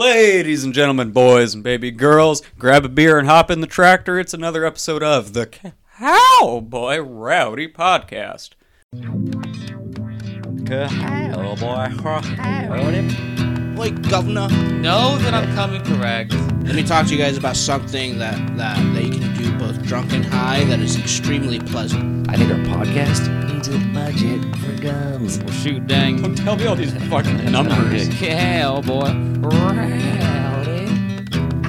Ladies and gentlemen, boys and baby girls, grab a beer and hop in the tractor. It's another episode of the Cowboy Rowdy Podcast. Cowboy Rowdy. Like governor. Know that I'm coming correct. Let me talk to you guys about something that that, that you can do both drunk and high that is extremely pleasant. I think our podcast needs a budget for guns. Well, shoot, dang. Don't tell me all these fucking numbers. Cowboy. Rowdy.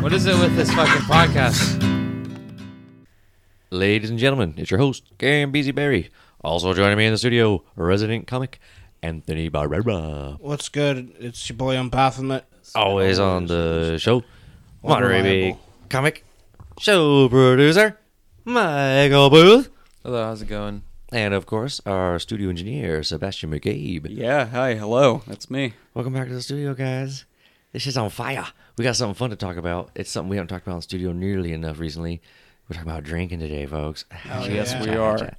What is it with this fucking podcast? Ladies and gentlemen, it's your host, Garen Beasy Berry. Also joining me in the studio, resident comic Anthony Barrera. What's good? It's your boy on Baphomet. Always on the show, Monterey Bay comic show producer, Michael Booth. Hello, how's it going? And of course, our studio engineer, Sebastian McCabe. Yeah, hi, hello. That's me. Welcome back to the studio, guys. This is on fire. We got something fun to talk about. It's something we haven't talked about in the studio nearly enough recently. We're talking about drinking today, folks. Oh, yes, we are.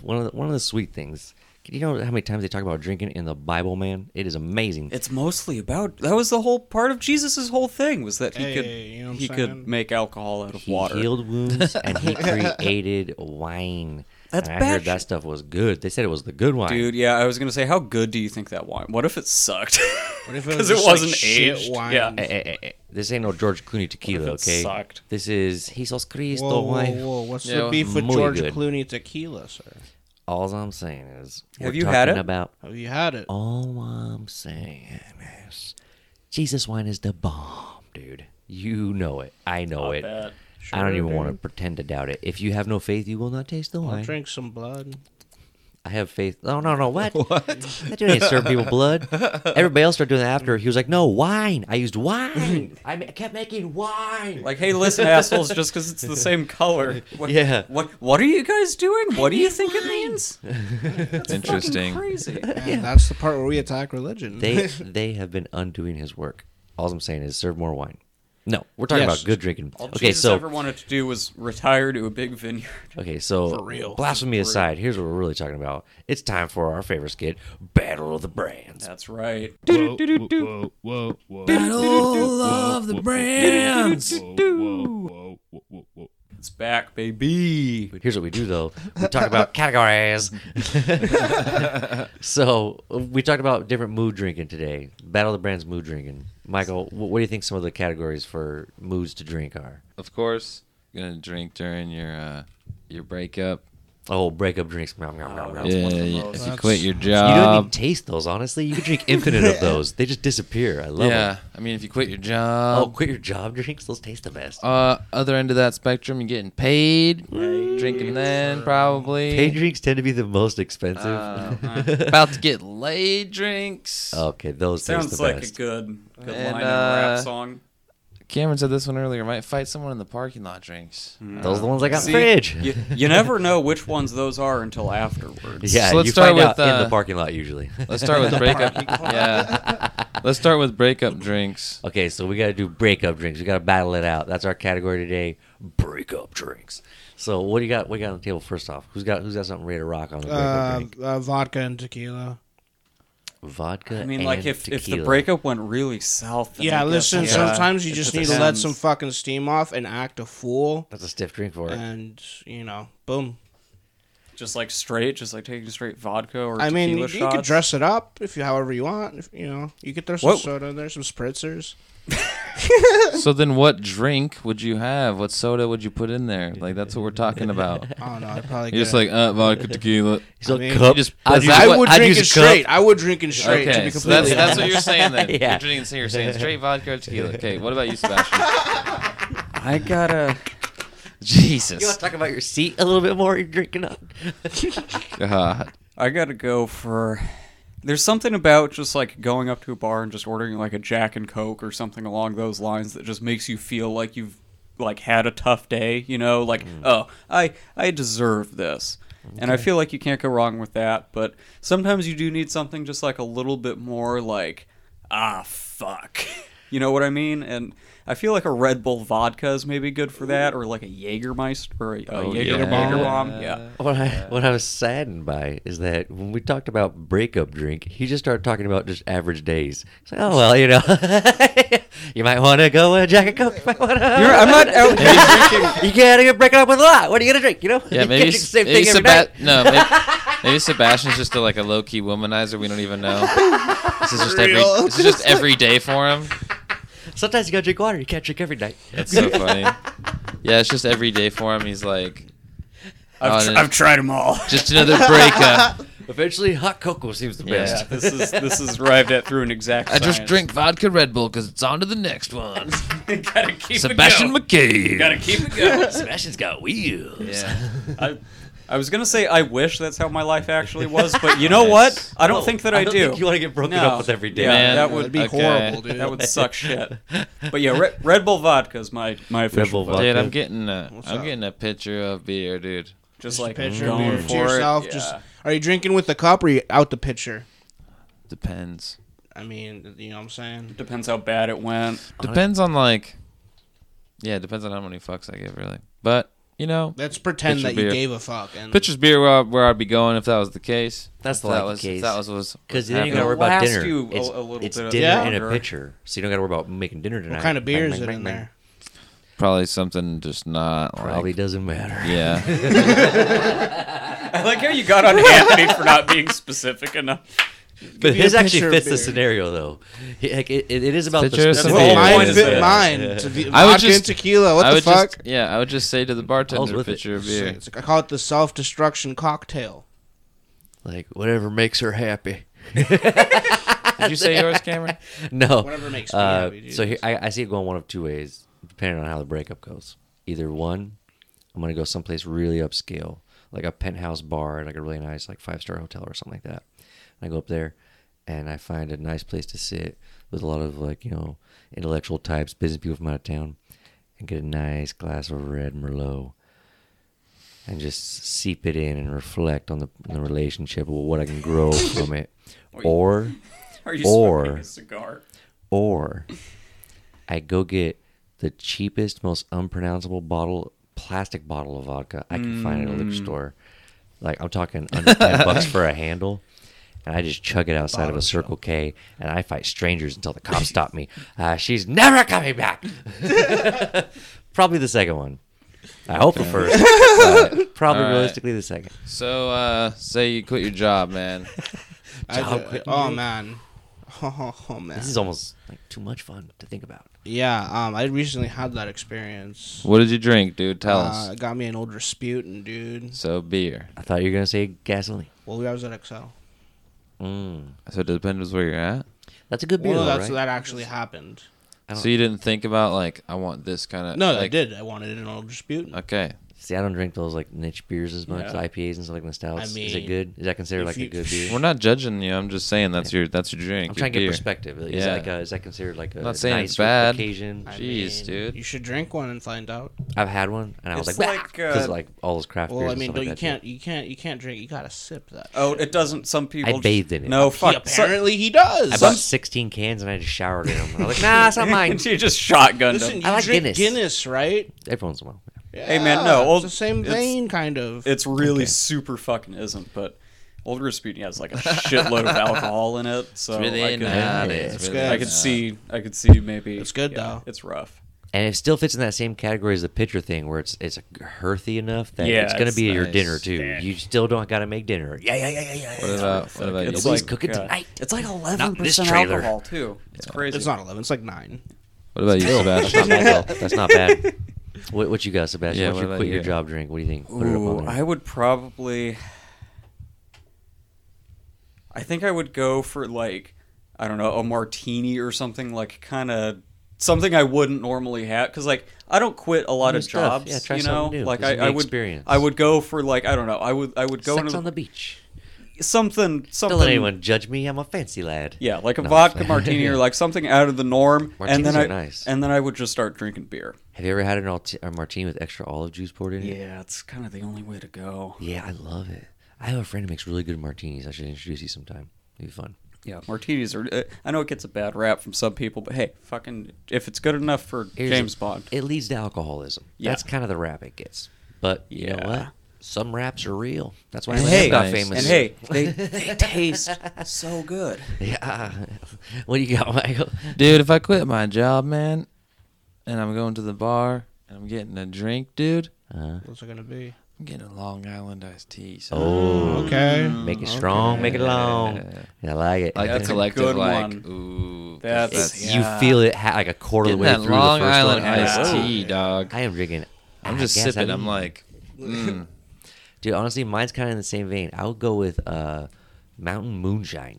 One of the, one of the sweet things. You know how many times they talk about drinking in the Bible, man? It is amazing. It's mostly about that was the whole part of Jesus' whole thing was that he Hey, could you know he saying? could make alcohol out of he water. healed wounds and he created wine. That's and I heard that stuff was good. They said it was the good wine. Dude, yeah, I was gonna say, how good do you think that wine? What if it sucked? What if it Because was it, like, wasn't shit aged. wine? Yeah, Eh, eh, eh, eh. This ain't no George Clooney tequila, What if it okay? sucked? This is Jesus Cristo Whoa, whoa, wine. whoa! What's Yeah, the beef with muy George good. Clooney tequila, sir? All I'm saying is, Have you had it? About Have you had it? all I'm saying is, Jesus wine is the bomb, dude. You know it. I know it. I don't even want to pretend to doubt it. If you have no faith, you will not taste the I'll wine. drink some blood. I have faith. No, no, no, what? what? That dude ain't serve people blood. Everybody else started doing that after. He was like, "No wine. I used wine. I ma- kept making wine." Like, hey, listen, assholes, just because it's the same color. What, Yeah. What What are you guys doing? What do you think it means? That's Interesting. fucking crazy. And that's the part where we attack religion. they they have been undoing his work. All I'm saying is serve more wine. No, we're talking Yes. about good drinking. All okay, Jesus so ever wanted to do was retire to a big vineyard. okay, so For real. blasphemy aside, here's what we're really talking about. It's time for our favorite skit, Battle of the Brands. That's right. Battle of the Brands. It's back, baby. Here's what we do though. We talk about categories. so we talked about different mood drinking today. Battle of the Brands mood drinking. Michael, what do you think some of the categories for moods to drink are? Of course, gonna drink during your uh, your breakup. Oh, breakup drinks. Meow, meow, meow, meow. Yeah, one of the yeah, if you That's- quit your job. You don't job. even taste those, honestly. You could drink infinite of those. They just disappear. I love it. yeah, them. I mean, if you quit your job. Oh, job. quit your job drinks. Those taste the best. Uh, other end of that spectrum, you're getting paid, drinking then probably. Paid drinks tend to be the most expensive. Uh, about to get laid drinks. okay, those taste the best. Sounds the like a best. good, good And, line in a rap uh, song. Cameron said this one earlier. Might fight someone in the parking lot drinks. Those are the ones I got in See, the fridge. You, you never know which ones those are until afterwards. yeah, So let's you start find with, out in the uh, parking lot usually. Let's start with breakup. yeah, let's start with breakup drinks. Okay, so we got to do breakup drinks. We got to battle it out. That's our category today. Breakup drinks. So what do you got? What do you got on the table first off? Who's got Who's got something ready to rock on the breakup uh, drink? uh, vodka and tequila. Vodka. I mean, and like if, if the breakup went really south. then Yeah, listen. yeah, sometimes you it just need to let some fucking steam off and act a fool, That's a stiff drink for it. and you know, boom. just like straight, just like taking straight vodka or I mean, you, tequila you could dress it up if you, however you want. If, you know, you could throw some What- soda in there, some spritzers. So then, what drink would you have? What soda would you put in there? Like that's what we're talking about. I don't. I'd probably You're just like uh, vodka, tequila. He's like, mean, cup. you just- I'd use- I what- would I'd drink use it a cup. straight. I would drink it straight. to Okay, be so completely that's that's what honest. you're saying then. Yeah. You're drinking. So you're saying straight vodka or tequila. Okay, what about you, Sebastian? I gotta. Jesus. You want to talk about your seat a little bit more? You're drinking up. God. I gotta go for. There's something about just like going up to a bar and just ordering like a Jack and Coke or something along those lines that just makes you feel like you've like had a tough day. You know, like oh, I I deserve this, and I feel like you can't go wrong with that. But sometimes you do need something just like a little bit more like ah fuck. You know what I mean? And I feel like a Red Bull vodka is maybe good for that, or like a Jägermeister or a, a Oh, Jaeger, yeah. Jägerbomb. Yeah. What I what I was saddened by is that when we talked about breakup drink, he just started talking about just average days. It's like, oh well, you know, you might want to go uh, Jack and Coke. You might want to. You're, I'm not out here drinking. You gotta get breaking up with a lot. What are you gonna drink? You know? Yeah, You maybe can't drink the same maybe thing every Seba- night. no, maybe, maybe Sebastian's just a, like a low key womanizer. We don't even know. This is just every this is just every day for him. Sometimes you gotta drink water. You can't drink every night. That's so funny. Yeah, it's just every day for him. He's like, I've, Oh, tr- I've tried them all. just another breakup. Eventually, hot cocoa seems the Yeah. best. this is this is arrived at through an exact. I just science. drink vodka Red Bull because it's on to the next one. gotta keep Sebastian it going. McCabe. Gotta keep it going. Sebastian's got wheels. Yeah. I, I was gonna say I wish that's how my life actually was, but you know what? I don't No, think that I I, don't do. think you wanna get broken No. up with every day. Yeah, Man, that That'd be Okay. horrible, dude. that would suck shit. But yeah, Red, Red Bull vodka is my my official Bull vodka. Dude. I'm getting a What's am up? getting a picture of beer, dude. Just a like pitcher going beer for to it. yourself. Yeah. Just are you drinking with the cup or you out the pitcher? Depends. I mean, you know what I'm saying. depends how bad it went. Depends on like. Yeah, it depends on how many fucks I give, really. But you know, Let's pretend Pitcher that you beer. gave a fuck. And pitcher's beer where, I, where I'd be going if that was the case. That's If the that was, case. That was was Because then you It'll gotta worry about last dinner. you a- it's a little it's bit dinner Yeah. in a pitcher, so you don't gotta worry about making dinner tonight. what kind of Bang, beer bang, is it bang, in bang. there? probably something just not Probably like. doesn't matter. Yeah. I like how you got on Anthony for not being specific enough. But his actually fits the scenario though. He, like, it, it, it is about the Pitcher of specific. the whole Mine point is fit that- mine. Yeah. It's a v- I would vodka just- and tequila. What I the would fuck? just yeah, I would just say to the bartender, with it. pitcher of It's like- I call it the self-destruction cocktail. Like whatever makes her happy. Did you say yours, Cameron? no. Whatever makes me Uh, happy. so here, I, I see it going one of two ways, depending on how the breakup goes. Either one, I'm gonna go someplace really upscale, like a penthouse bar, like a really nice, like five star hotel or something like that. I go up there, and I find a nice place to sit with a lot of like you know intellectual types, business people from out of town, and get a nice glass of red Merlot. And just seep it in and reflect on the, on the relationship, or what I can grow from it, or Are you Or- smoking a cigar? or I go get the cheapest, most unpronounceable bottle, plastic bottle of vodka I can find at a liquor mm. store. Like I'm talking under ten bucks for a handle, and I just chug it outside of a Circle K, and I fight strangers until the cops stop me. Uh, she's never coming back. probably the second one. I hope the first, but probably All right. realistically the second. So uh say you quit your job, man. I job ju- quitting oh you. man, oh, oh, man. This is almost like too much fun to think about. yeah. Um, I recently had that experience. What did you drink, dude? Tell Uh, us. it got me an old Rasputin, dude. So beer. I thought you were gonna say gasoline. Well, I was at XL. Mm. So it depends where you're at. That's a good beer, Well, though, that's right? that actually happened. So you didn't think about like I want this kind of No, like, I did. I wanted it in old Rasputin. Okay. See, I don't drink those like niche beers as much, Yeah. IPAs and stuff like the stouts. I is mean, it good? Is that considered if like a you- good beer? We're not judging you. I'm just saying that's your that's your drink. I'm your trying to get beer. perspective. Is, Yeah. that like a, is that considered like a I'm not saying nice it's bad. occasion? I Jeez, mean, dude. You should drink one and find out. I've had one, and I was It's like, like, because uh, like all those craft Well, beers. I and mean, stuff don't, like you that, can't, you can't, you can't drink. You gotta sip that. Oh, it doesn't. Some people. just- bathed in it. No, He- fuck. so- apparently, he does. I bought 16 cans and I just showered in them. I was like, nah, it's not mine. you just shotgunned Listen, them. you I like drink Guinness. Guinness. right? Every once in a while. Hey, man, no, it's old- the same it's- vein, kind of. It's really Okay. super fucking isn't, but Old Rasputin has like a shitload of alcohol in it, so It's really I could, not. Yeah, It's it's really good. I could not. see, I could see maybe. It's good, yeah, though. It's rough. And it still fits in that same category as the pitcher thing, where it's it's earthy enough that Yeah, it's gonna it's be your dinner too. Yeah. You still don't gotta make dinner. Yeah, yeah, yeah, yeah, yeah. What about what about It's you? Please like cook it tonight. It's like eleven percent trailer. alcohol too. It's crazy. it's not eleven. It's like nine. What about you, Still, that's not Sebastian? bad. That's not bad. What, what you got, Sebastian? Yeah, What's what your about quit your job drink? What do you think? Put it up Ooh, on there. I would probably. I think I would go for like, I don't know, a martini or something like kind of something I wouldn't normally have because like I don't quit a lot New of stuff. jobs. Yeah, try you know, something new. like This I, is I would experience. I would go for like I don't know. I would I would go Sex into on the beach. something something. Don't let anyone judge me. I'm a fancy lad. Yeah, like a No. vodka martini or like something out of the norm, and Martinis then I are nice. and then I would just start drinking beer. Have you ever had an alt- a martini with extra olive juice poured in it? Yeah, it's kind of the only way to go. Yeah, I love it. I have a friend who makes really good martinis. I should introduce you sometime. It'd be fun. Yeah, martinis are. Uh, I know it gets a bad rap from some people, but hey, fucking, if it's good enough for Here's James the- Bond, It leads to alcoholism. Yeah. That's kind of the rap it gets. But you know what? Some raps are real. That's why and Eminem hey, got nice. famous. and hey, they they taste so good. yeah. What do you got, Michael? Dude, if I quit my job, man, and I'm going to the bar and I'm getting a drink, dude, Uh, What's it gonna be? I'm getting a Long Island iced tea. son. oh, Okay. make it strong, make it long. Yeah. I like it. Like That's the a collective, good like, one. ooh, That's- that's You Yeah. feel it ha- like a quarter of the getting way that through Long the first Island one. iced Yeah. tea, dog. I am drinking. I'm I just guess I sipping. I'm like, mm. dude. Honestly, mine's kind of in the same vein. I would go with uh, Mountain Moonshine.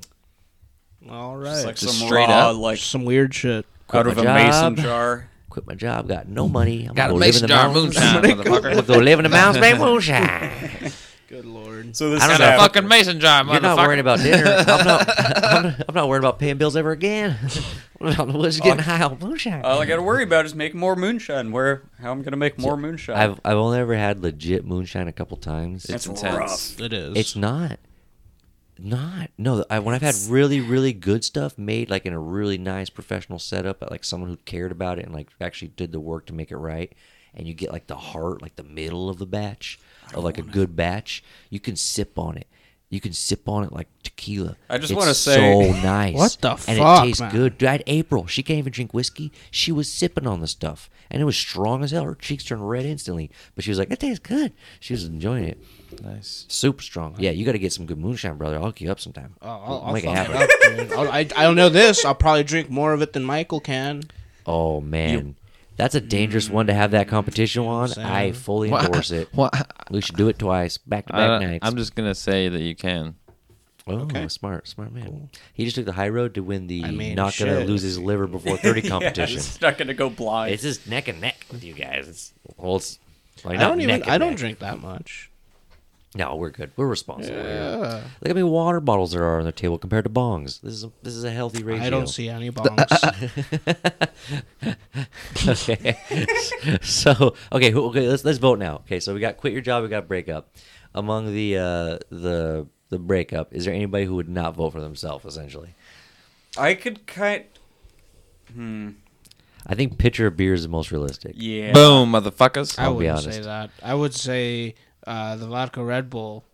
All right. Just like Just some straight raw, up? like Some weird shit. Out of my a mason job. jar. Quit my job. Got no mm-hmm. money. I'm got a gonna go live in mason the jar of mountains. moonshine, I'm gonna go live in the mountains, make moonshine. Good lord. So this I don't is know. Got a after- fucking mason jar, You're not worrying about dinner. I'm not. I'm not, I'm not worried about paying bills ever again. I'm out in the getting high on moonshine. All I got to worry about is making more moonshine. Where how I'm gonna make more moonshine? I've I've only ever had legit moonshine a couple times. That's It's intense. rough. It is. It's not. Not no. I, when I've had really really good stuff made like in a really nice professional setup, like someone who cared about it and like actually did the work to make it right, and you get like the heart, like the middle of the batch of like a good batch, you can sip on it. You can sip on it like tequila. I just It's wanna say- so nice. What the and fuck, it tastes man? good. Dude, I had April. She can't even drink whiskey. She was sipping on the stuff, and it was strong as hell. Her cheeks turned red instantly, but she was like, "It tastes good." She was enjoying it. Nice. Super strong. Yeah, you got to get some good moonshine, brother. I'll hook you up sometime. Oh, I'll, We'll I'll make it fuck happen. it up, dude. I'll, I, I don't know this. I'll probably drink more of it than Michael can. Oh man, that's a dangerous one to have that competition on. saying? I fully What? endorse it. What? We should do it twice, back to I, back nights. I'm just gonna say that you can. oh, Okay. smart, smart man. He just took the high road to win the I mean, not gonna shit. lose his liver before thirty Yeah, competition. it's not gonna go blind. It's just neck and neck with you guys. It's well, it's like I not don't even. and I don't neck. drink that much. No, we're good. We're responsible. here. Yeah. Look how many water bottles there are on the table compared to bongs. This is a, this is a healthy ratio. I don't see any bongs. okay. so okay, okay, let's let's vote now. Okay, so we got quit your job, we got break up. Among the uh, the the breakup, is there anybody who would not vote for themselves? Essentially, I could kind. Hmm. I think pitcher of beer is the most realistic. Yeah. Boom, motherfuckers. I I'll be wouldn't say honest. that. I would say uh, the vodka Red Bull.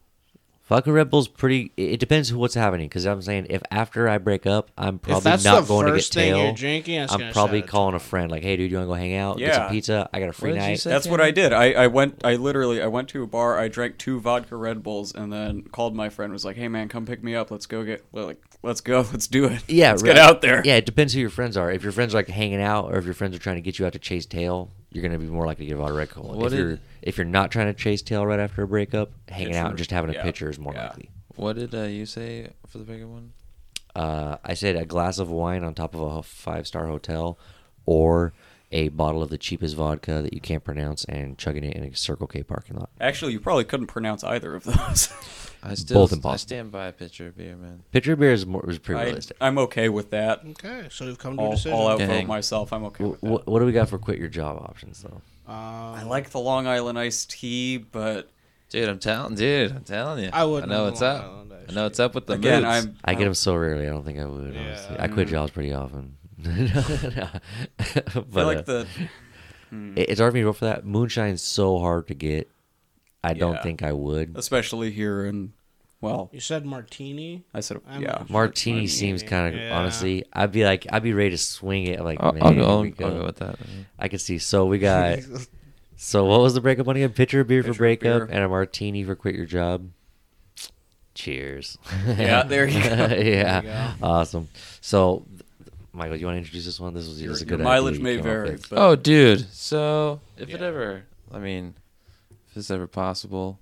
Vodka Red Bull's pretty. It it depends who what's happening. Because I'm saying if after I break up, I'm probably not going to get thing tail. you're drinking, I'm probably calling a friend like, "Hey, dude, you want to go hang out? Get some pizza. I got a free What night." say? That's what I did. I, I went. I literally I went to a bar. I drank two vodka Red Bulls and then called my friend. Was like, "Hey man, come pick me up. Let's go get like let's go. Let's do it. Yeah, let's right. get out there. Yeah, it depends who your friends are. If your friends are like hanging out, or if your friends are trying to get you out to chase tail, you're gonna be more likely to get a vodka Red Bull. What if you're did- if you're not trying to chase tail right after a breakup, hanging out and just having a Yeah. pitcher is more Yeah. likely. What did uh, you say for the bigger one? Uh, I said a glass of wine on top of a five star hotel, or a bottle of the cheapest vodka that you can't pronounce and chugging it in a Circle K parking lot. Actually, you probably couldn't pronounce either of those. I still Both I stand by a pitcher of beer, man. Pitcher of beer is more is pretty I, realistic. I'm okay with that. Okay, so we've come to a I'll, decision. I'll outvote Dang. myself. I'm okay with Wh- that. wh- what do we got for quit your job options though? Um, I like the Long Island iced tea, but Dude, I'm telling, dude, I'm telling you. I wouldn't I know on what's Long up. Island iced I know what's up with the again, moods. I'm I get I'm- them so rarely. I don't think I would. Yeah. Honestly, I quit jobs pretty often. but I feel uh, like the it- it's hard for me to vote for that. Moonshine's so hard to get. I don't Yeah. think I would. especially here in well, You said martini. I said I'm yeah. not- Martini Martini, seems kind of yeah. honestly. I'd be like, I'd be ready to swing it. Like, I'll, man, I'll go, I'll, we I'll go. go with that. I can see. So we got. so what was the breakup one again? Pitcher of beer Pitcher for breakup beer. and a martini for quit your job. Cheers. Yeah, there you go. yeah, There you awesome. So, Michael, you want to introduce this one? This was, this Your, was a your good mileage may you came up vary, but oh, dude. So if it ever, I mean, if it's ever possible,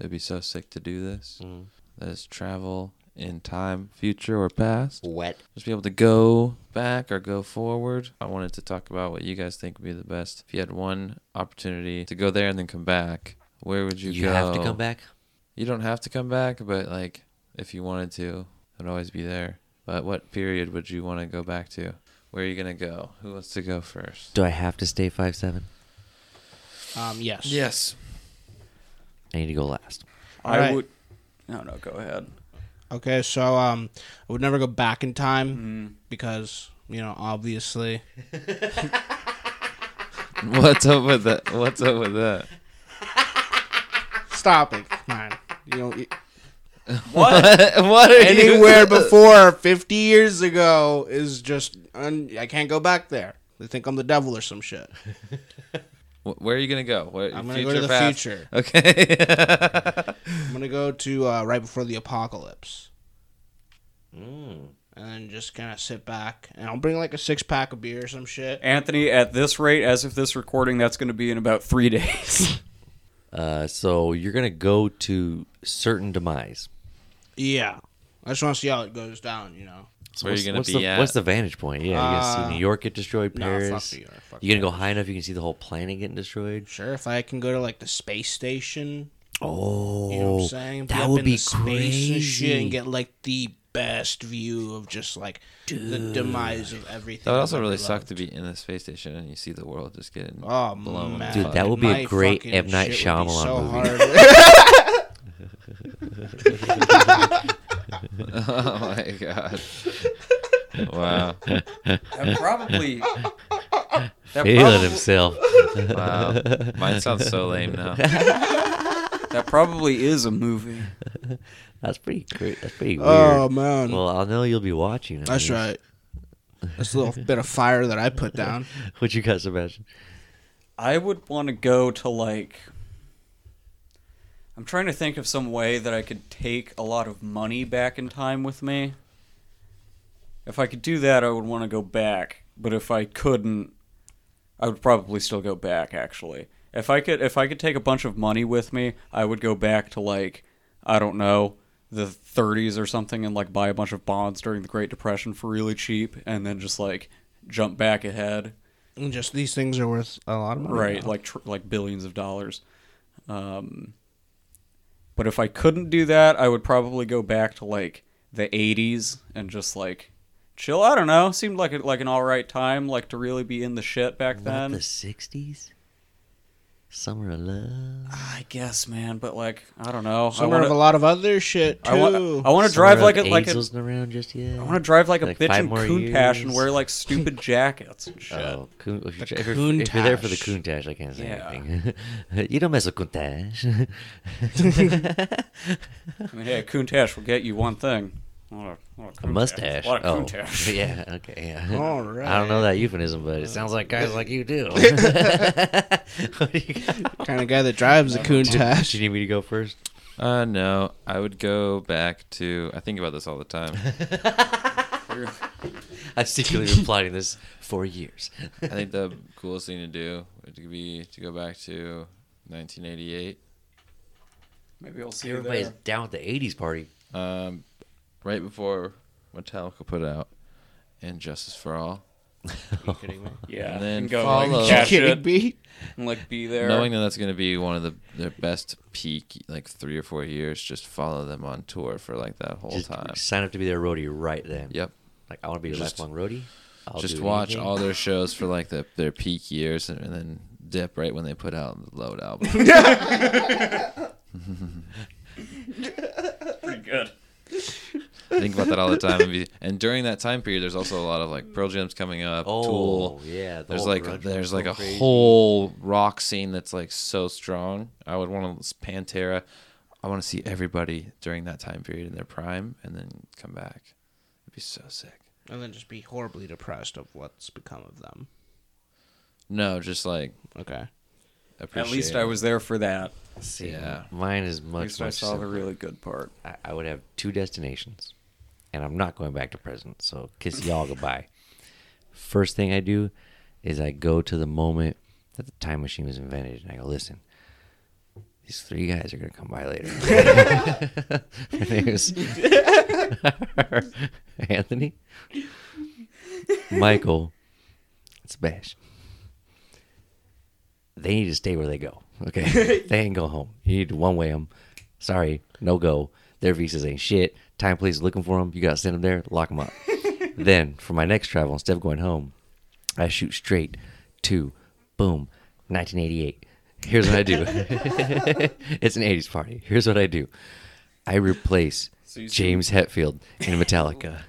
it'd be so sick to do this. Mhm. That is travel in time, future or past. Wet. Just be able to go back or go forward. I wanted to talk about what you guys think would be the best. If you had one opportunity to go there and then come back, where would you, You, go? You have to come back. You don't have to come back, but like if you wanted to, I'd always be there. But what period would you want to go back to? Where are you gonna go? Who wants to go first? Do I have to stay five seven? Um, yes. Yes. I need to go last. I Alright. would. No, no, go ahead. Okay, so um, I would never go back in time Mm. because you know obviously What's up with that? What's up with that? stop it, man. You know you- What? what are anywhere you? before fifty years ago is just un- I can't go back there. They think I'm the devil or some shit. Wh- Where are you gonna go? Where, I'm gonna go to the past? future. Okay. I'm gonna go to uh, right before the apocalypse. Mm. and then just kind of sit back and I'll bring like a six pack of beer or some shit. Anthony, at this rate, as of this recording, that's going to be in about three days. Uh, so you're gonna go to certain demise. Yeah, I just want to see how it goes down. You know, So Where are what's, you gonna what's be the, at? What's the vantage point? Yeah, you're gonna Uh, see New York get destroyed, no, Paris. fuck New York, fuck you're gonna go Paris. high enough you can see the whole planet getting destroyed. sure if I can go to like the space station, Oh, you know what I'm saying? that up would in be the space and shit crazy. and get like the best view of just like the demise of everything. That would I've also ever really suck loved. to be in the space station and you see the world just getting. Oh blown man, Dude, that would be a My great fucking M. Night shit would be Shyamalan so movie. hard. oh my god! Wow! that probably. That feeling probably, himself. Wow! Mine sounds so lame now. that probably is a movie. That's pretty great. That's pretty oh, weird. oh man, well, I'll know you'll be watching. at that's right. That's a little bit of fire that I put down. What you got, Sebastian? I would want to go to like. I'm trying to think of some way that I could take a lot of money back in time with me. If I could do that, I would want to go back. But if I couldn't, I would probably still go back. Actually, if I could, if I could take a bunch of money with me, I would go back to like, I don't know, the 30s or something, and like buy a bunch of bonds during the Great Depression for really cheap, and then just like jump back ahead. And just these things are worth a lot of money. right now. like tr- like billions of dollars um but if i couldn't do that i would probably go back to like the 80s and just like chill. I don't know. Seemed like a, like an all right time like to really be in the shit back Not then. the '60s. Summer of Love. i guess man but like i don't know Some i of a lot of other shit too. I want, I want to drive like a like a Ainsl's not around just yet. I want to drive like a Like bitch five in more Countach and years. wear like stupid jackets and shit. Oh, coon, if, you're, if, you're, if you're there for the Countach. Countach, I can't say Yeah. anything. you don't mess with Countach. I mean, hey, a Countach will get you one thing. What a, what A mustache. What a oh, yeah. Okay. Yeah. All I don't know that euphemism, but it sounds like guys like you do. you kind of guy that drives a Do you need me to go first? Uh, no, I would go back to. I think about this all the time. I've secretly been plotting this for years. I think the coolest thing to do would be to go back to 1988, Maybe I'll see you Everybody's there. down with the '80s party. um, right before Metallica put out and Justice for All. you kidding me? Yeah, And then go follow- like, catch Kidding it me? and like be there. Knowing that that's going to be one of the their best peak, like three or four years, just follow them on tour for like that whole Just time. sign up to be their roadie right then. Yep. Like I want to be your Just- lifelong roadie. I'll just watch anything. all their shows for like the, their peak years and, and then dip right when they put out the load album. Pretty good. I think about that all the time. And, be, and during that time period, there's also a lot of like Pearl Jam's coming up, Oh Tool. yeah. the There's like there's like a crazy. whole rock scene that's like so strong. I would want to Pantera. I want to see everybody during that time period in their prime, and then come back. It'd be so sick. And then just be horribly depressed of what's become of them. No, just like Okay. At least appreciate I was there for that. See, Yeah. mine is At much least I much saw the really good part. I, I would have two destinations, and I'm not going back to prison. So kiss y'all goodbye. First thing I do is I go to the moment that the time machine was invented, and I go, listen. These three guys are gonna come by later. Names Anthony, Michael, Sebastian. They need to stay where they go. Okay, they ain't go home. You need to one way them. Sorry, no go. Their visas ain't shit. Time police is looking for them. You gotta send them there. Lock them up. then for my next travel, instead of going home, I shoot straight to boom, 1988. Here's what I do. it's an 80s party. Here's what I do. I replace So James Hetfield in Metallica.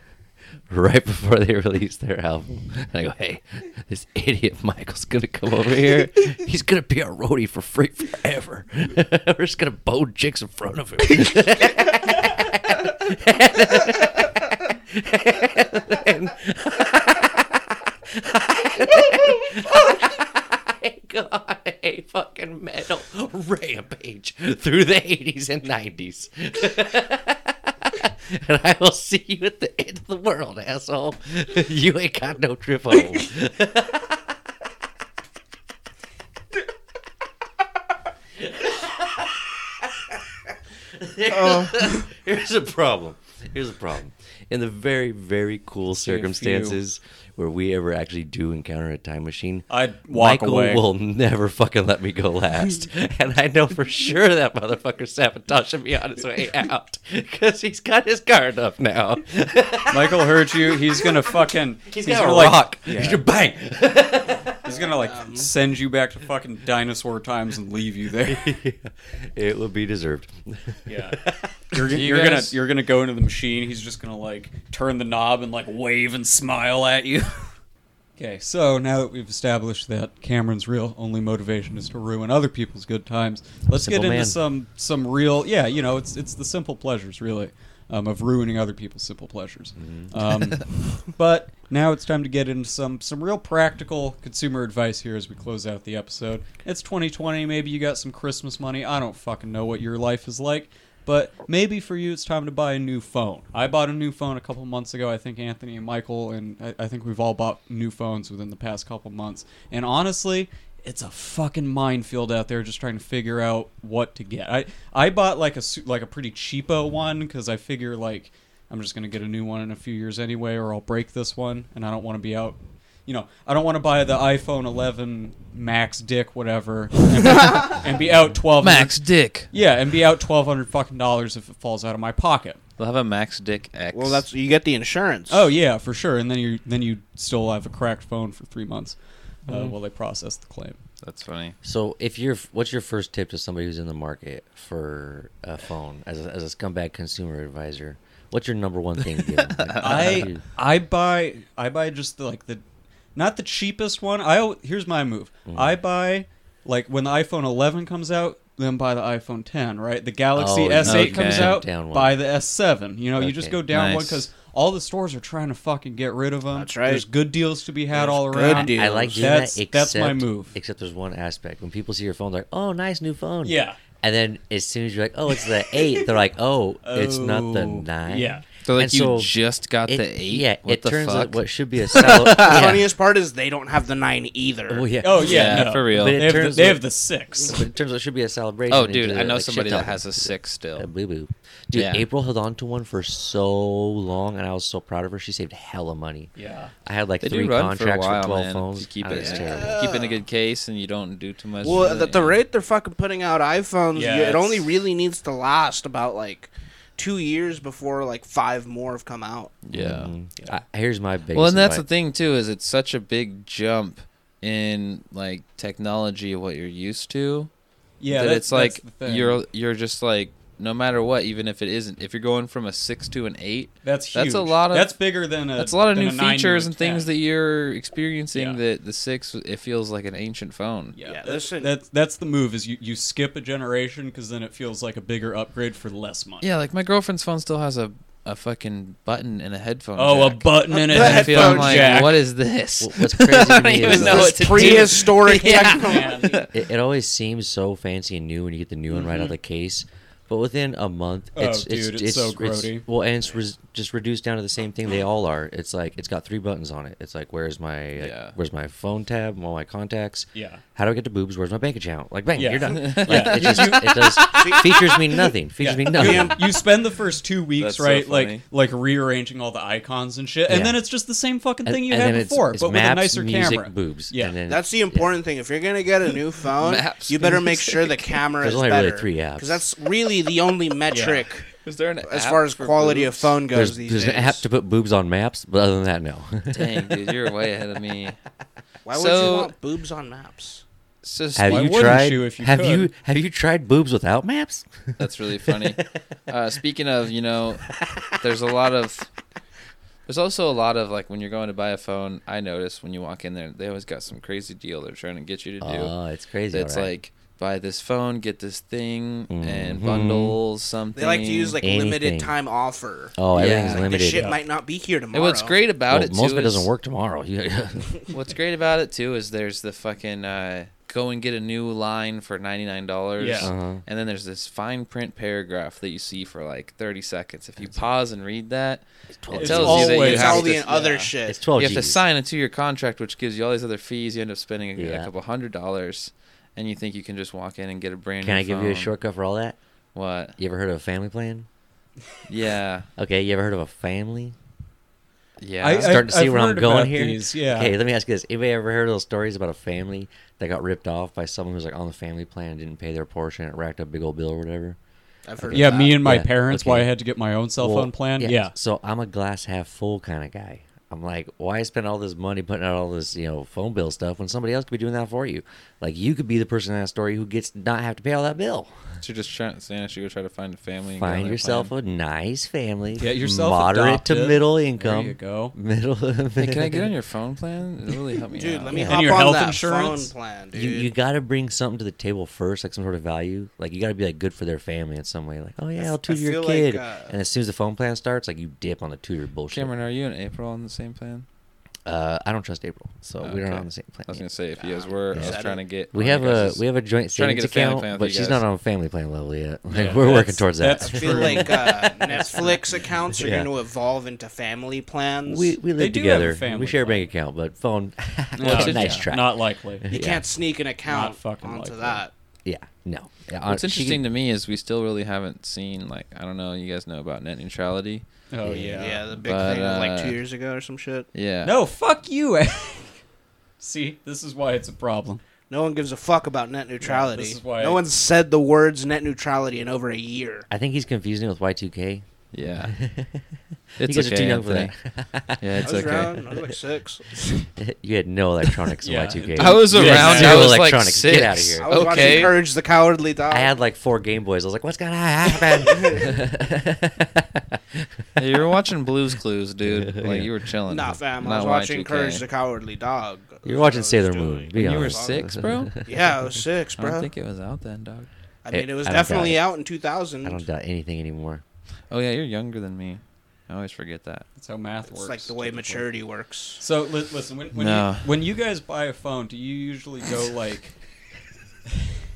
Right before they released their album, and I go, "Hey, this idiot Michael's gonna come over here. He's gonna be our roadie for free forever. We're just gonna bow chicks in front of him." And I got a fucking metal rampage through the 80s and 90s. and I will see you at the end of the world, asshole. You ain't got no trip home. Oh. Here's a problem. Here's a problem. In the very, very cool circumstances where we ever actually do encounter a time machine, I'd walk Michael away. will never fucking let me go last. and I know for sure that motherfucker's sabotaging me on his way out because he's got his guard up now. Michael heard you. He's gonna fucking. he's gonna got a like, rock. Yeah. He's gonna bang. He's gonna like send you back to fucking dinosaur times and leave you there. it will be deserved. Yeah. You're, you you're guys- gonna you're gonna go into the machine. He's just gonna like turn the knob and like wave and smile at you. Okay, so now that we've established that Cameron's real only motivation is to ruin other people's good times, let's Simple get into man. some some real yeah, you know, it's it's the simple pleasures really um, of ruining other people's simple pleasures. Mm-hmm. Um, but now it's time to get into some some real practical consumer advice here as we close out the episode. It's 2020, maybe you got some Christmas money. I don't fucking know what your life is like. But maybe for you, it's time to buy a new phone. I bought a new phone a couple months ago. I think Anthony and Michael, and I, I think we've all bought new phones within the past couple months. And honestly, it's a fucking minefield out there just trying to figure out what to get. I I bought like a like a pretty cheapo one because I figure like I'm just gonna get a new one in a few years anyway, or I'll break this one, and I don't want to be out. You know, I don't want to buy the iPhone 11 Max Dick whatever and be, and be out 12 Max Dick. yeah, and be out twelve hundred fucking dollars if it falls out of my pocket. They'll have a Max Dick X. Well, that's you get the insurance. Oh yeah, for sure. And then you then you still have a cracked phone for three months uh, Mm-hmm. while they process the claim. that's funny. So, if you're, what's your first tip to somebody who's in the market for a phone as a, as a scumbag consumer advisor? What's your number one thing to give them? Like, I I buy I buy just the, like the not the cheapest one. I here's my move. Mm. I buy like when the iPhone 11 comes out, then buy the iPhone 10. Right, the Galaxy Oh, S8 okay. comes out, Down one. buy the S7. You know, you just go down one because all the stores are trying to fucking get rid of them. That's right. There's good deals to be had There's all good around. deals. I like doing That's- that. Except, that's my move. Except there's one aspect when people see your phone, they're like, "Oh, nice new phone." Yeah. And then as soon as you're like, "Oh, it's the 8, they're like, "Oh, it's not the Oh, 9. yeah. So like And you so just got It- the eight. Yeah, what it the turns fuck? out what should be a cel- The yeah. funniest part is they don't have the nine either. Oh yeah. Oh yeah, Yeah, no. for real. They But it have, the, turns they out- have the six. But it turns out it should be a celebration. Oh, dude, do, I know like, somebody that ton. has a six still. A boo boo. Dude, Yeah. April held on to one for so long, and I was so proud of her. She saved hella money. Yeah. I had like They three do run for contracts while, for 12 man. phones. You keep I it, was terrible. keep it in a good case, and you don't do too much. Well, with at it, the rate they're fucking putting out iPhones, Yeah, you- it only really needs to last about like two years before like five more have come out. Yeah. Mhm. I, here's my biggest. Well, and that's the thing too is it's such a big jump in like technology of what you're used to. Yeah, that that- it's like that's the thing. you're you're just like no matter what, even if it isn't, if you're going from a six to an eight, that's huge. that's a lot of- that's bigger than a that's a lot of new a nine to features and things 10. that you're experiencing. Yeah. That the six, it feels like an ancient phone. Yeah, Yeah, that- this that's that's the move. Is you, you skip a generation because then it feels like a bigger upgrade for less money. Yeah, like my girlfriend's phone still has a a fucking button and a headphone. Oh, a button and a The I feel I'm headphone like, jack. what is this? Well, what's crazy I don't even know what to do. Prehistoric Yeah. technology. it, it always seems so fancy and new when you get the new one right out of the case. But within a month. Oh, it's it's, dude, it's so grody. well, and it's res- just reduced down to the same thing they all are. It's like it's got three buttons on it. It's like where's my like, where's my phone tab, all my contacts. Yeah. How do I get to boobs? Where's my bank account? Like bang, Yeah. you're done. Like, Yeah. it just it does features mean nothing. Features mean nothing. You, you spend the first two weeks That's right, funny. like like rearranging all the icons and shit, and Yeah. then it's just the same fucking thing you and had then it's- before, it's but with a nicer music, camera. boobs. Yeah. and then, That's the yeah. important thing. If you're gonna get a new phone, Maps, you better make sure the camera There's only really three apps. Because that's really the only metric Is there an as app far as for quality of boobs? phone goes There's, these there's days. an app to put boobs on maps, but other than that, no. Dang, dude, you're way ahead of me. Why would So- you want boobs on maps? It's just Have Why you wouldn't tried? you if you have could? you have you tried boobs without maps? That's really funny. uh, speaking of, you know, there's a lot of. There's also a lot of like when you're going to buy a phone. I notice when you walk in there, they always got some crazy deal they're trying to get you to do. Oh, it's crazy. That's alright. like buy this phone, get this thing, and Mhm. bundles something. They like to use like Anything. limited time offer. oh, Yeah. everything's Like, Like, limited. the shit Yeah. might not be here And tomorrow. what's great about Well, it too most of it is- doesn't work tomorrow. Yeah. What's great about it too is there's the fucking uh, go and get a new line for ninety nine dollars. Yeah. Uh-huh. And then there's this fine print paragraph that you see for like thirty seconds. If you pause and read that, it It's tells you that you have all to, the other yeah. shit. It's twelve. you have to sign a two year contract, which gives you all these other fees. You end up spending a, a couple hundred dollars, and you think you can just walk in and get a brand new. Can new I give you a shortcut for all that? What? You ever heard of a family plan? Yeah. Okay, you ever heard of a family? Yeah. I, am Starting to see I've where I'm going here? These, yeah. Okay, let me ask you this: Anybody ever heard of those stories about a family that got ripped off by someone who's like on the family plan and didn't pay their portion? and It racked up a big old bill or whatever. I've heard yeah, of me and my Yeah, parents. Why I had to get my own cell Well, phone plan. Yeah. So I'm a glass half full kind of guy. I'm like, why spend all this money putting out all this, you know, phone bill stuff when somebody else could be doing that for you? Like you could be the person in that story who gets not have to pay all that bill. So you're just trying, saying I should go try to find a family. And Find yourself plan? a nice family. Get yourself moderate to adopted. middle There income. you go. Middle. Hey, can I get on your phone plan? It really help me Dude, out. let me Yeah. hop And your on health that insurance? phone plan, dude. You you got to bring something to the table first, like some sort of value. Like you got to be like good for their family in some way. Like, oh yeah, I'll tutor your feel like, kid. uh, and as soon as the phone plan starts, like you dip on the tutor bullshit. Cameron, are you and April on the same plan? Uh, I don't trust April, so we don't Okay. on the same plan. I was yet. gonna say if you guys were, I was trying to get. We have a guys' we have a joint trying to savings get a account, plan but she's not on a family plan level yet. Like Yeah, we're working towards that. that's I feel True. like uh, Netflix accounts are Yeah. going to evolve into family plans. we we They live do have a together. family We share a bank account, but phone. No, well, yeah. nice try. Not likely. you yeah. can't sneak an account fucking onto likely. that. yeah, no. Yeah, What's uh, she interesting to me is we still really haven't seen like I don't know. You guys know about net neutrality? Oh Yeah. yeah. Yeah, the big But, thing of like uh, two years ago or some shit. Yeah. No, fuck you. See, this is why it's a problem. No one gives a fuck about net neutrality. this is why no I- one's said the words net neutrality in over a year. I think he's confusing it with Y2K. Yeah. you It's guys okay, are too young for that. Yeah, it's I was okay. around. I was like six. you had no electronics in Yeah. Y2K. I was You had around. zero I was like electronics. six. Get out of here. I was watching Okay. Courage the Cowardly Dog. I had like four Game Boys. I was like, what's gonna happen? Hey, you were watching Blue's Clues, dude. Like you were chilling. Nah, fam. I Not was watching Y2K. Courage the Cowardly Dog. You're watching That's what I was Sailor Moon. Be When you were honest. six, bro. Yeah, I was six, I bro. don't think it was out then, dog. I mean, it was I don't doubt definitely it. out in 2000. I don't doubt anything anymore. Oh yeah, you're younger than me. I always forget that. That's how math It's works. like the way typically. maturity works. So li- listen, when when, No. you, when you guys buy a phone, do you usually go like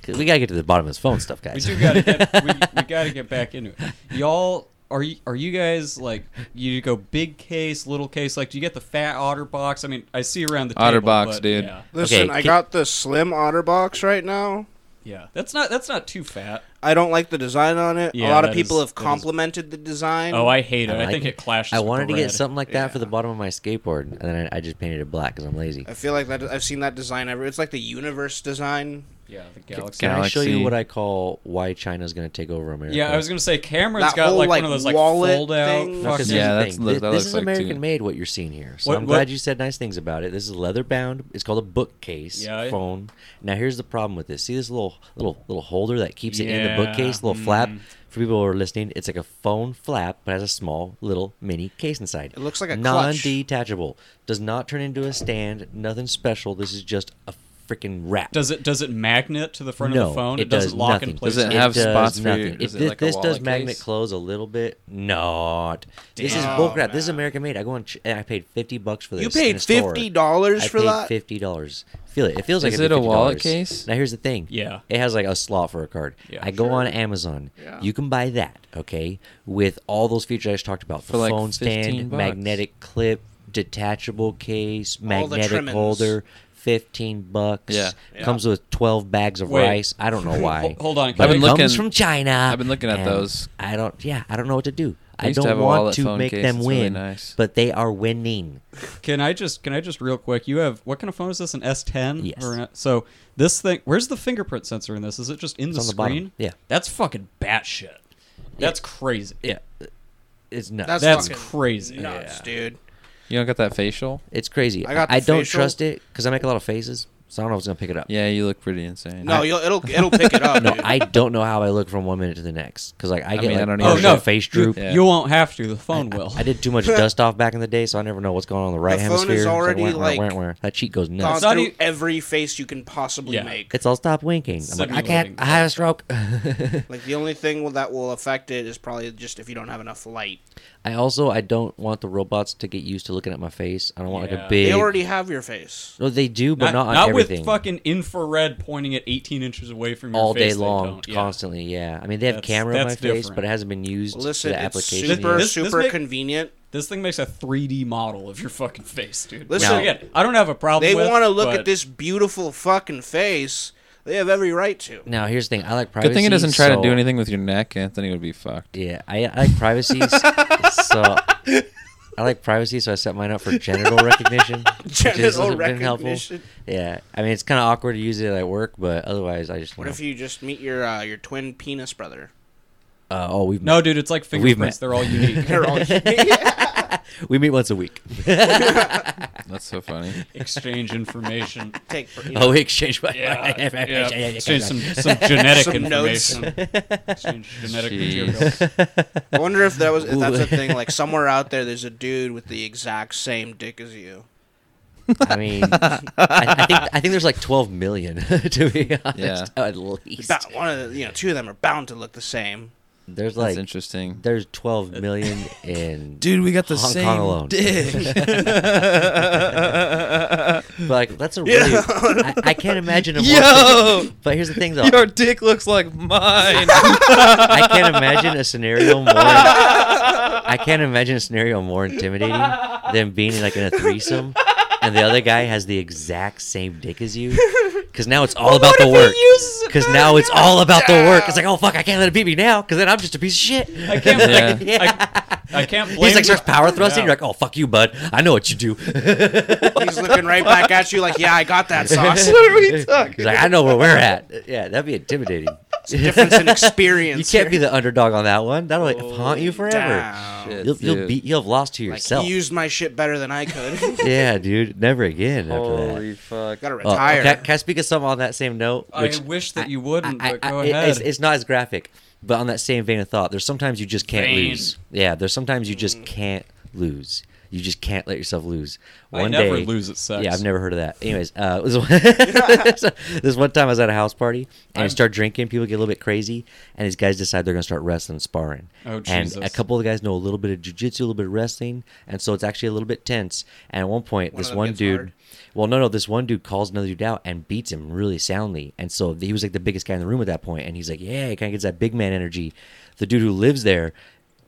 we gotta get to the bottom of this phone stuff, We guys. do gotta get we, we gotta get back into it. Y'all are you are you guys like you go big case, little case? Like do you get the fat OtterBox? I mean, I see around the table, Otterbox, but dude. Yeah, Listen, Okay, I ca- got the slim OtterBox right now. yeah. That's not that's not too fat. I don't like the design on it. Yeah, a lot of people is- have that is- complimented the design. Oh, I hate it. I I, think it. it clashes. I with wanted the to get something like that for the bottom of my skateboard, and then I, I just painted it black because I'm lazy. I feel like that. I've seen that design ever. It's like the universe design. Yeah, the Can, galaxy. can I show you what I call why China's gonna take over America? Yeah, I was gonna say Cameron's That got whole, like, like, one of those like wallet fold out. thing. No, 'cause Yeah, that's- thing. look- Thi- that this looks is like American two- made. What you're seeing here, so What- I'm what- glad you said nice things about it. This is leather bound. It's called a bookcase Yeah, I- phone. Now here's the problem with this. See this little little little holder that keeps it in the bookcase, little flap. mm. For people who are listening, it's like a phone flap, but has a small little mini case inside. It looks like a non-detachable. Does not turn into a stand. Nothing special. This is just a freaking wrap. Does it does it magnet to the front no, of the phone? It, doesn't lock nothing. in place. Does it It have does spots for your- nothing. is It- it like this does wallet magnet case? close a little bit. Not. This is Damn. bulk. This is. American made. I go on. Ch- I paid fifty bucks for this. You paid fifty dollars for that. fifty dollars. Feel it. It feels like Is it'd it a wallet case? Now here's the thing. Yeah. It has like a slot for a card. Yeah. I go on Amazon. Yeah. You can buy that. Okay, with all those features I just talked about: For the like phone stand, bucks. magnetic clip, detachable case, magnetic holder. Fifteen bucks. Yeah. Yeah. Comes with twelve bags of Wait. rice. I don't know why. Hold on. But I've it looking- comes looking- from China. I've been looking at and those. I don't. Yeah, I don't know what to do. I I used to don't have a want to phone make case. them It's really win, nice. but they are winning. Can I just can I just real quick? You have what kind of phone is this? An S10? Yes. Or an, so this thing. Where's the fingerprint sensor in this? Is it just in It's the on the bottom. screen? Yeah. That's fucking batshit. That's crazy. Yeah, it's nuts. That's, That's fucking crazy. nuts, Yeah. dude. You don't got that facial? it's crazy. I got I don't facial. trust it because I make a lot of faces. So I don't know if it's gonna pick it up. Yeah, you look pretty insane. No, you'll, it'll it'll pick it up. No, dude. I don't know how I look from one minute to the next because like I get mean, I don't Oh either. partial no, face you, droop. Yeah. you won't have to. The phone will. I did too much dust off back in the day, so I never know what's going on in the right hand. The phone is hemisphere. It's already, wah, wah, like, wah, wah. that cheek goes Gone nuts. not through every face you can possibly Yeah. make. It's all stop winking. I'm like, I can't. I have a stroke. Like the only thing that will affect it is probably just if you don't have enough light. I also I don't want the robots to get used to looking at my face. I don't want like a big. They already have your face. No, they do, but not, on not everything. with fucking infrared pointing at 18 inches away from your all face. day long, don't. Yeah. constantly. Yeah, I mean they have That's- camera on my that's face, but it hasn't been used Listen, to the it's application. super yet. This- this super make- convenient. This thing makes a 3D model of your fucking face, dude. Listen- Now, again, I don't have a problem. They want to look but at this beautiful fucking face. They have every right to. Now here's the thing: I like privacy. Good thing it doesn't try to do anything with your neck. Anthony would be fucked. Yeah, I, I like privacy, so I like privacy, so I set mine up for genital recognition. Genital been helpful. recognition. Yeah, I mean it's kind of awkward to use it at work, but otherwise I just. Want What know. if you just meet your uh, your twin penis brother? Uh, oh, we've no, dude, it's like fingerprints. They're all unique. They're all- we meet once a week. That's so funny. Exchange information. Take you know, oh, we exchange. Yeah, yeah. Exchange some, some genetic Some notes. information. Exchange genetic Jeez. material. I wonder if that was if that's a thing. Like somewhere out there, there's a dude with the exact same dick as you. I mean, I, I think I think there's like 12 million to be honest. Yeah. At least Ba- One of the, you know, two of them are bound to look the same. There's That's like interesting. there's 12 million in Dude, we got the Hong same Kong alone. dick. But like that's a really I, I can't imagine a more Yo, But here's the thing though. your dick looks like mine. I can't imagine a scenario more I can't imagine a scenario more intimidating than being like in a threesome and the other guy has the exact same dick as you. Cause now it's all about the work. Cause now it's all about the work. It's like, oh fuck, I can't let it beat me now. Cause then I'm just a piece of shit. I can't. Yeah. I, I can't blame. He's like starts power thrusting. Yeah. You're like, oh fuck you, bud. I know what you do. He's looking right back at you like, yeah, I got that sauce. what are we talking? He's like, I know where we're at. Yeah, that'd be intimidating. Difference in experience. You can't be the underdog on that one. That'll like, haunt you forever. Damn. Shit. You'll, you'll Dude. be you'll have lost to Like yourself. he used my shit better than I could. yeah, dude. Never again after Holy that. fuck! Gotta Oh, retire. can, can I speak of something on that same note? I wish that you wouldn't, I- but I- go I- ahead. It's, it's not as graphic, but on that same vein of thought, there's sometimes you just can't Vein. lose. Yeah, there's sometimes you Mm. just can't lose. You just can't let yourself lose. I One never day, lose at sex. Yeah, I've never heard of that. Anyways, uh, this, one, this one time I was at a house party and I I'm- start drinking. People get a little bit crazy, and these guys decide they're gonna start wrestling, and sparring. Oh, Jesus. And a couple of the guys know a little bit of jujitsu, a little bit of wrestling, and so it's actually a little bit tense. And at one point, One of this one dude. hard. Well, no, no. This one dude calls another dude out and beats him really soundly, and so he was like the biggest guy in the room at that point, and he's like, "Yeah," he kind of gets that big man energy. The dude who lives there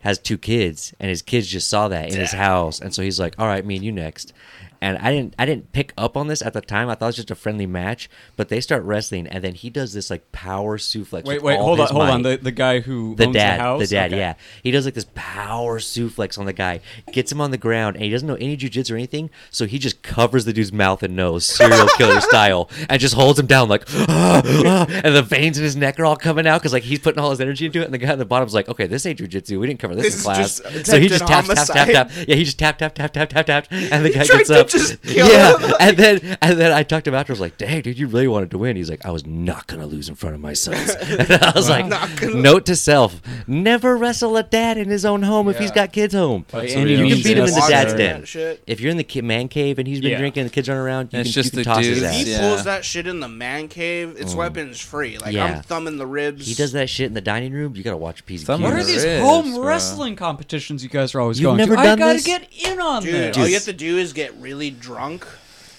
has two kids, and his kids just saw that in his house, and so he's like, "All right, me and you next." And I didn't, I didn't pick up on this at the time. I thought it was just a friendly match, but they start wrestling, and then he does this like power suplex. Wait, wait, hold on, hold on. The the guy who the owns dad, the house. dad, Okay. yeah. He does like this power suplex on the guy, gets him on the ground, and he doesn't know any jujitsu or anything, so he just covers the dude's mouth and nose, serial killer style, and just holds him down like, "Ah, ah," and the veins in his neck are all coming out because like he's putting all his energy into it, and the guy on the bottom's like, okay, this ain't jujitsu, we didn't cover this, This in class, so he just taps, taps, tap, homicide. tap, yeah, he just tap, tap, tap, tap, tap, tap, and the guy gets up, just kill yeah, him. and then and then I talked to him after, I was like, dang, dude, you really wanted to win. He's like, I was not gonna lose in front of my sons. And I was like, Not gonna- note to self: never wrestle a dad in his own home if he's got kids home. By That's any You can beat him in the dad's den. If you're in the ki- man cave and he's been Yeah. drinking and the kids run around, you And can, it's just you can the toss his dudes, If ass. he Yeah. pulls that shit in the man cave, it's weapons free. Like Mm. Yeah. I'm thumbing the ribs. He does that shit in the dining room. You gotta watch a piece of Thumb What are these wrist, home bro. wrestling competitions you guys are always You've going never to? done I gotta this? get in on Dude, this. all you have to do is get really drunk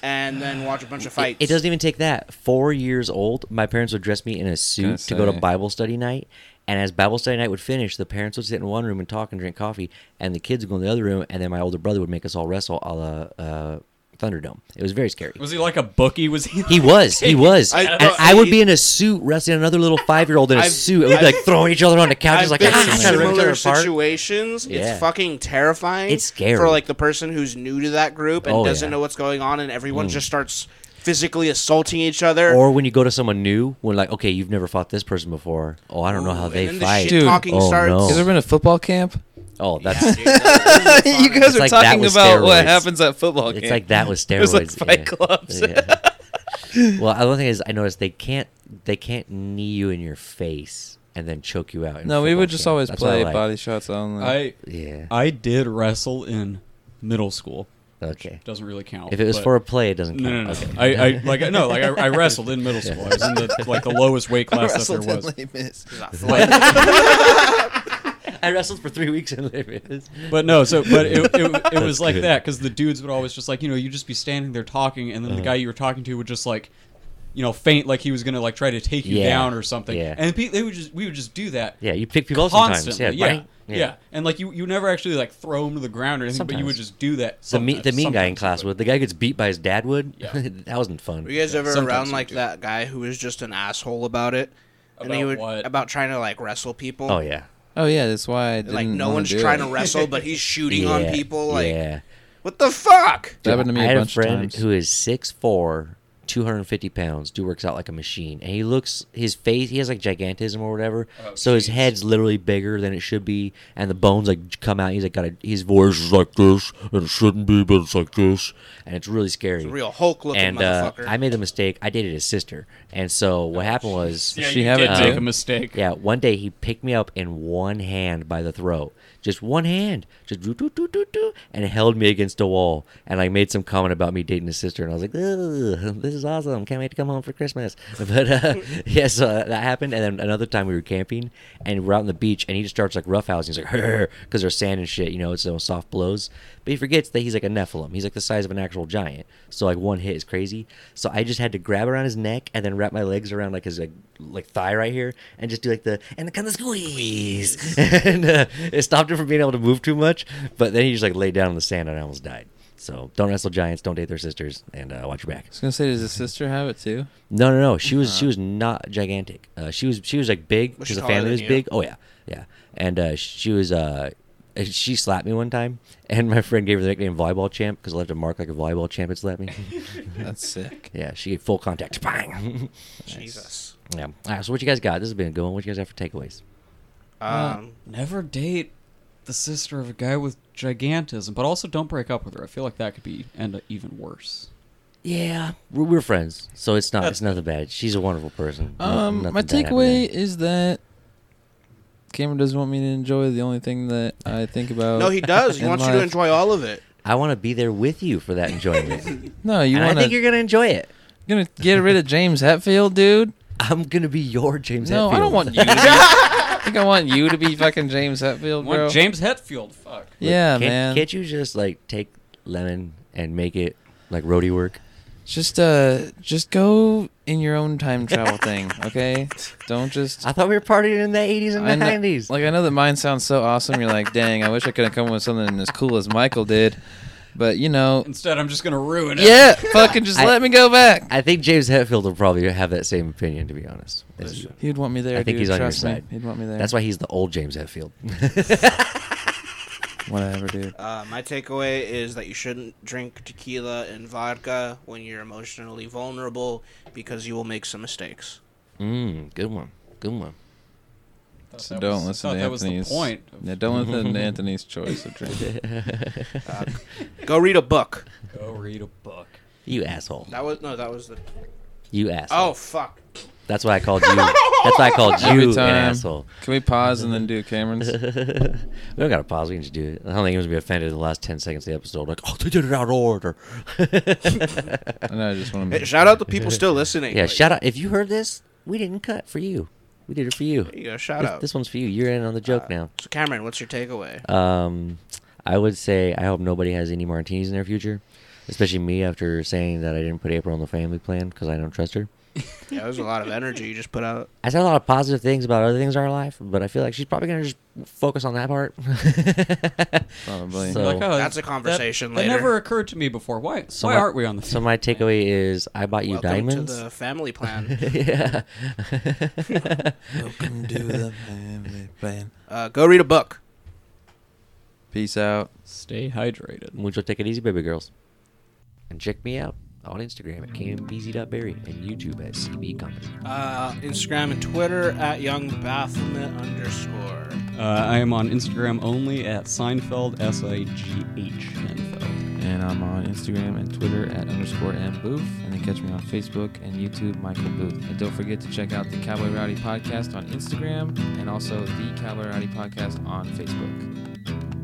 and then watch a bunch of fights. it doesn't even take that. Four years old, my parents would dress me in a suit Gonna go to. Bible study night. And as Bible study night would finish, the parents would sit in one room and talk and drink coffee, and the kids would go in the other room. And then my older brother would make us all wrestle a la uh, Thunderdome. It was very scary. Was he like a bookie? Was he? He was. He was. I- and I would be in a suit wrestling another little five year old in a I've- suit. And we'd be like throwing each other on the couches, I've like been ah, in trying to rip each similar other apart. situations. Yeah. It's fucking terrifying. It's scary. for like the person who's new to that group and Oh, doesn't yeah. know what's going on, and everyone just starts physically assaulting each other. Or when you go to someone new, when like, okay, you've never fought this person before. Oh, I don't know how and they then the fight. shit Dude. talking Oh, starts. no. Has there been a football camp? Oh, that's Dude, you guys It's are like talking with about what happens at football it's camp. like that with steroids. There's like fight yeah. clubs. Yeah. Well, the other thing is, I noticed they can't they can't knee you in your face and then choke you out. No, we would just camp. always That's play like. body shots only. I Yeah. I did wrestle in middle school. Okay. Doesn't really count. If it was for a play, it doesn't no, count. no, no. Okay. I, I like no, like I, I wrestled in middle school. I was in the like the lowest weight class that there was. I wrestled for three weeks in Les But no, so but it, it, it That's was like good. that because the dudes would always just like you know you just be standing there talking and then Uh-huh. the guy you were talking to would just like you know faint like he was gonna like try to take you Yeah. down or something Yeah. and pe- they would just we would just do that Yeah, you pick people up sometimes. constantly Yeah, yeah bang. yeah. and like you you never actually like throw him to the ground or anything but you would just do that The mean, the mean guy in class you would. The guy gets beat by his dad would. Yeah. that wasn't fun. Were you guys ever Sometimes around like that guy who was just an asshole about it? and he About would what? about trying to like wrestle people. Oh yeah. Oh yeah, that's why I didn't like no one's do trying it. to wrestle, but he's shooting on people. Like yeah. what the fuck? That happened to me I a had bunch a of friend times. who is 6'4", 250 pounds, dude works out like a machine, and he looks his face. He has like gigantism or whatever, Oh, so his head's literally bigger than it should be, and the bones like come out. He's like got a his voice is like this, and it shouldn't be, but it's like this, and it's really scary. It's a real Hulk looking and uh. I made the mistake. I dated his sister, and so what happened was, yeah, She you have did make a mistake yeah, one day he picked me up in one hand by the throat, just one hand, just do do do do do, and held me against a wall. And I made some comment about me dating his sister, and I was like, "This is awesome! Can't wait to come home for Christmas." But uh, yeah, so that happened. And then another time we were camping, and we're out on the beach, and he just starts like roughhousing. He's like, because there's sand and shit, you know, it's those soft blows. But he forgets that he's like a Nephilim. He's like the size of an actual giant. So like one hit is crazy. So I just had to grab around his neck and then wrap my legs around like his like like thigh right here and just do like the and the kind of squeeze. and uh, it stopped him from being able to move too much. But then he just like laid down on the sand and I almost died. So don't wrestle giants, don't date their sisters, and uh, watch your back. I was gonna say, does his sister have it too? No, no, no. She was she was not gigantic. Uh, she was she was like big because the family was you? big. Oh yeah, yeah. And uh, she was uh, she slapped me one time, and my friend gave her the nickname volleyball champ because I left a mark like a volleyball champ had slapped me. That's sick. yeah, she gave full contact. Bang. Jesus. yeah. All right. So what you guys got? This has been a good one. What you guys have for takeaways? Um, never date the sister of a guy with gigantism but also don't break up with her I feel like that could be end up even worse Yeah, we're, we're friends, so it's not That's it's nothing bad. She's a wonderful person. No- Um, nothing my bad happened takeaway there. is that Cameron doesn't want me to enjoy the only thing that I think about. no, he does. He in wants you to life. enjoy all of it. I want to be there with you for that enjoyment. No, you and want I think you're gonna enjoy it. You're gonna get rid of James Hetfield, dude. I'm gonna be your James. Hetfield. No, I don't want you. to be, I think I want you to be fucking James Hetfield, bro. One James Hetfield fuck yeah, can't, man. Can't you just like take lemon and make it like roadie work? Just uh, just go in your own time travel thing, okay? Don't just. I thought we were partying in the 80s and I know- 90s. Like I know that mine sounds so awesome. You're like, dang, I wish I could have come up with something as cool as Michael did. But you know, instead I'm just gonna ruin it yeah, fucking just I- let me go back. I think James Hetfield will probably have that same opinion, to be honest. as. He'd want me there. I think dude, he's on your trust me. side. He'd want me there. That's why he's the old James Hetfield. Whatever, dude. Uh, my takeaway is that you shouldn't drink tequila and vodka when you're emotionally vulnerable because you will make some mistakes. mm, good one. Good one. So that don't was- listen to that was the Anthony's. point of- Yeah, don't listen to Anthony's choice of drink. Uh, go read a book. go read a book You asshole. That was no, that was the. You asshole. Oh fuck! That's why I called you. That's why I called you an asshole. Can we pause and then do Cameron's? we don't got to pause. We can just do it. I don't think anyone's gonna be offended in the last ten seconds of the episode. Like, oh, they did it out of order. I know. I just want Hey, to. shout out to people still listening. yeah, Like, shout out. If you heard this, we didn't cut for you. We did it for you. There you go. Shout This, out. this one's for you. You're in on the joke Uh, now. So Cameron, what's your takeaway? Um, I would say I hope nobody has any martinis in their future, especially me after saying that I didn't put April on the family plan because I don't trust her. Yeah, there's a lot of energy you just put out. I said a lot of positive things about other things in our life, but I feel like she's probably gonna just focus on that part. Probably. So- Like, oh, That's a conversation that, later. never occurred to me before why So why my- aren't we on the So my takeaway is I bought you Welcome diamonds. to the family plan. yeah. Welcome to the family plan. uh, go read a book. Peace out. stay hydrated Mucho take it easy, baby girls. And check me out on Instagram at kmbz.berry and YouTube at CB Company. Uh, Instagram and Twitter at Young Baphomet underscore. uh, I am on Instagram only at Seinfeld S I G H Seinfeld and I'm on Instagram and Twitter at underscore M Booth, and then catch me on Facebook and YouTube, Michael Booth. And don't forget to check out the Cowboy Rowdy podcast on Instagram and also the Cowboy Rowdy podcast on Facebook.